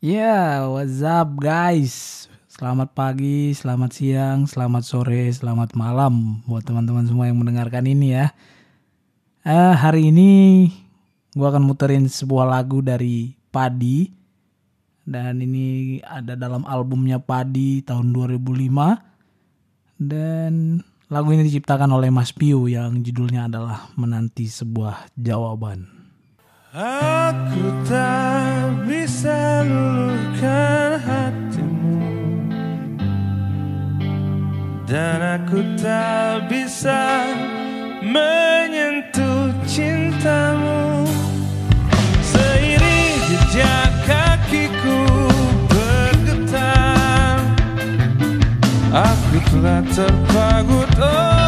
Yeah, what's up guys? Selamat pagi, selamat siang, selamat sore, selamat malam buat teman-teman semua yang mendengarkan ini ya. Eh, hari ini gue akan muterin sebuah lagu dari Padi dan ini ada dalam albumnya Padi tahun 2005 dan lagu ini diciptakan oleh Mas Piu yang judulnya adalah Menanti Sebuah Jawaban. Aku tak bisa luluhkan hatimu. Dan aku tak bisa menyentuh cintamu. Seiring jejak kakiku bergetar. Aku telah terpagut oleh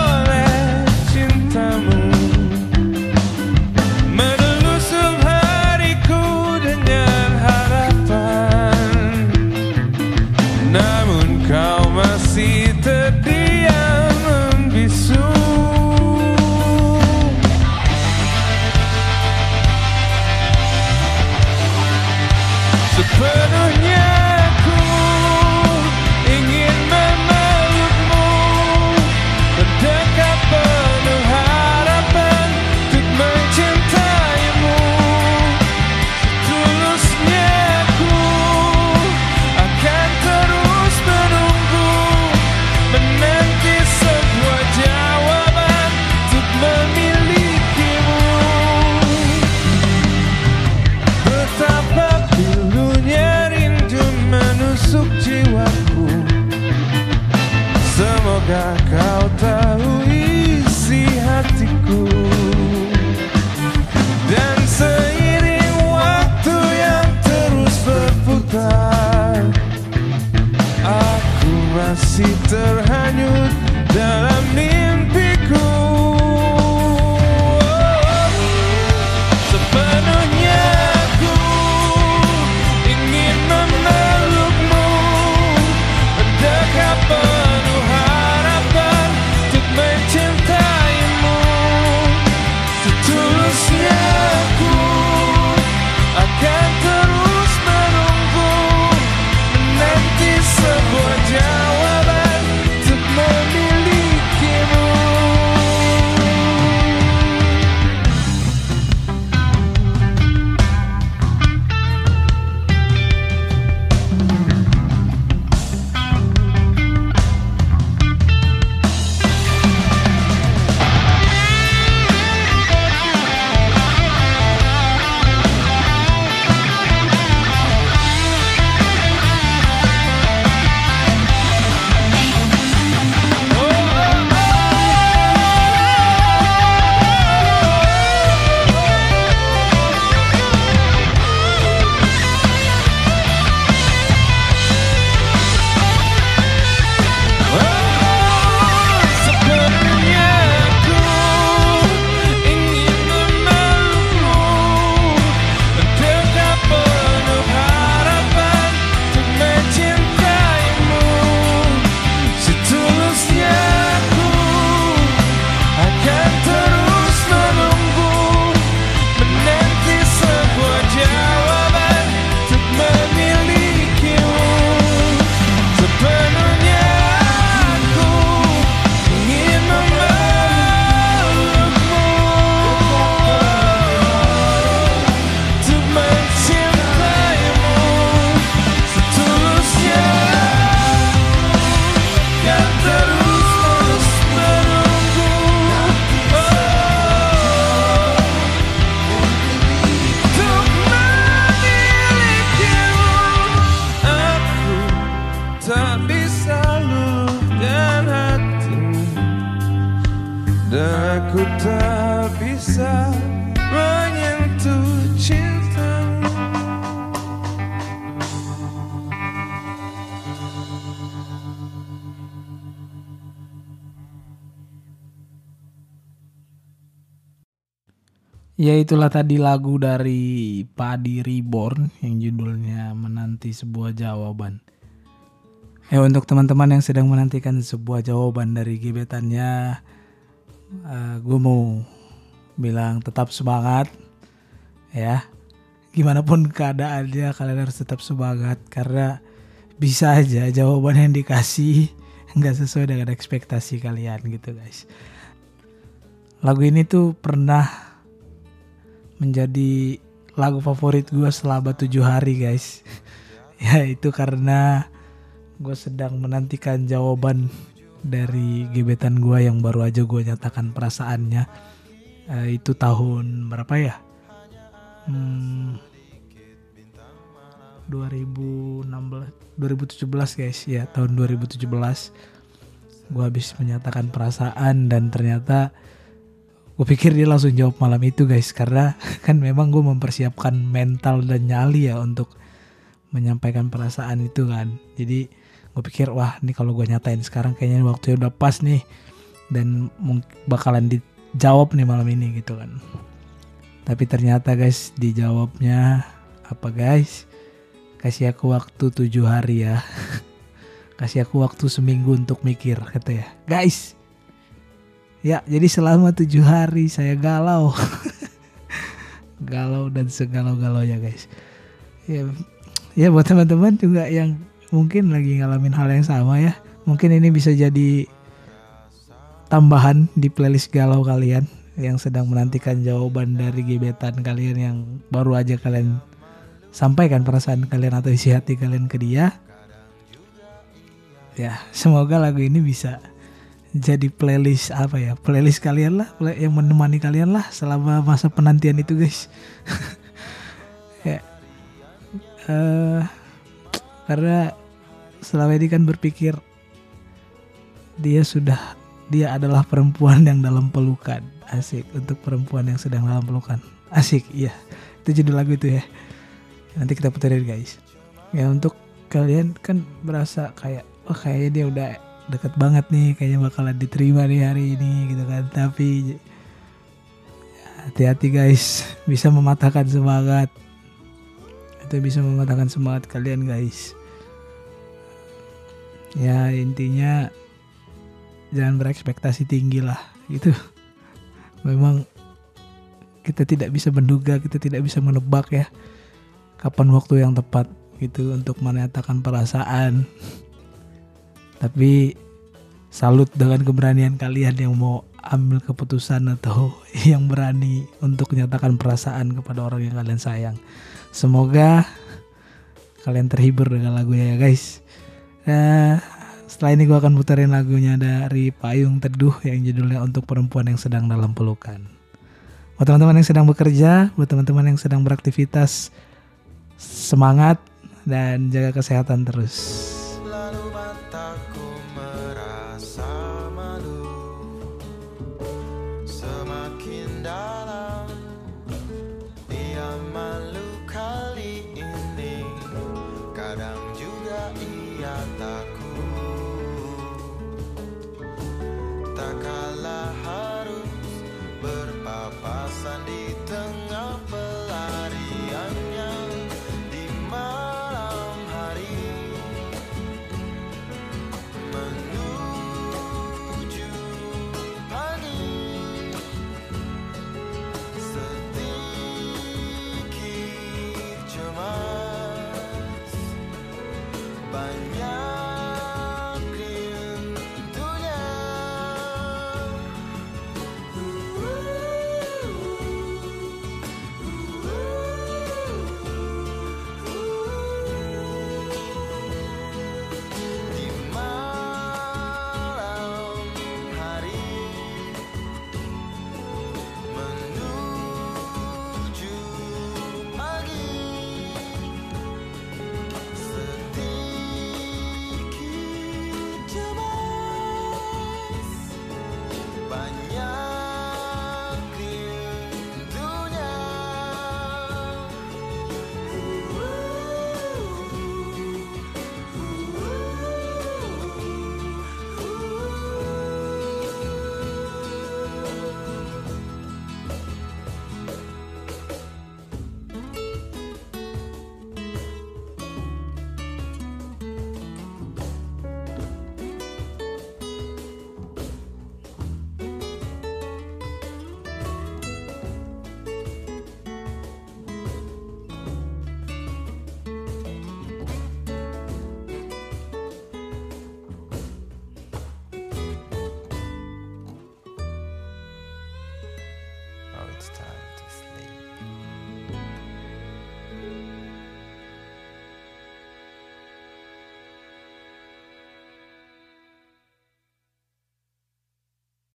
Ya itulah tadi lagu dari Padi Reborn yang judulnya Menanti Sebuah Jawaban. Ya untuk teman-teman yang sedang menantikan sebuah jawaban dari gebetannya, gue mau bilang tetap semangat ya gimana pun keadaannya kalian harus tetap semangat karena bisa aja jawaban yang dikasih nggak sesuai dengan ekspektasi kalian gitu guys. Lagu ini tuh pernah menjadi lagu favorit gue selama tujuh hari guys. ya itu karena gue sedang menantikan jawaban dari gebetan gue yang baru aja gue nyatakan perasaannya. Uh, itu tahun berapa ya? hmm, 2016 2017 guys ya tahun 2017 gue habis menyatakan perasaan dan ternyata gue pikir dia langsung jawab malam itu guys karena kan memang gue mempersiapkan mental dan nyali ya untuk menyampaikan perasaan itu kan jadi gue pikir wah ini kalau gue nyatain sekarang kayaknya waktunya udah pas nih dan bakalan dijawab nih malam ini gitu kan tapi ternyata guys dijawabnya apa guys? Kasih aku waktu tujuh hari ya. Kasih aku waktu seminggu untuk mikir kata ya. Guys. Ya jadi selama tujuh hari saya galau. galau dan segalau-galau ya guys. Ya, ya buat teman-teman juga yang mungkin lagi ngalamin hal yang sama ya. Mungkin ini bisa jadi tambahan di playlist galau kalian yang sedang menantikan jawaban dari gebetan kalian yang baru aja kalian sampaikan perasaan kalian atau isi hati kalian ke dia. Ya, semoga lagu ini bisa jadi playlist apa ya? Playlist kalian lah, yang menemani kalian lah selama masa penantian itu, guys. ya. Uh, karena selama ini kan berpikir dia sudah dia adalah perempuan yang dalam pelukan asik untuk perempuan yang sedang dalam pelukan asik iya itu judul lagu itu ya nanti kita puterin guys ya untuk kalian kan berasa kayak oh kayaknya dia udah deket banget nih kayaknya bakalan diterima nih hari ini gitu kan. Tapi hati-hati guys. Bisa mematahkan semangat. Itu bisa mematahkan semangat kalian guys. Ya intinya jangan berekspektasi tinggi lah gitu. Memang kita tidak bisa menduga, kita tidak bisa menebak ya kapan waktu yang tepat gitu untuk menyatakan perasaan. Tapi salut dengan keberanian kalian yang mau ambil keputusan atau yang berani untuk menyatakan perasaan kepada orang yang kalian sayang. Semoga kalian terhibur dengan lagunya ya guys. Nah, setelah ini gue akan puterin lagunya dari Payung Teduh yang judulnya Untuk Perempuan yang Sedang Dalam Pelukan. Buat teman-teman yang sedang bekerja, buat teman-teman yang sedang beraktivitas, semangat dan jaga kesehatan terus. mañana.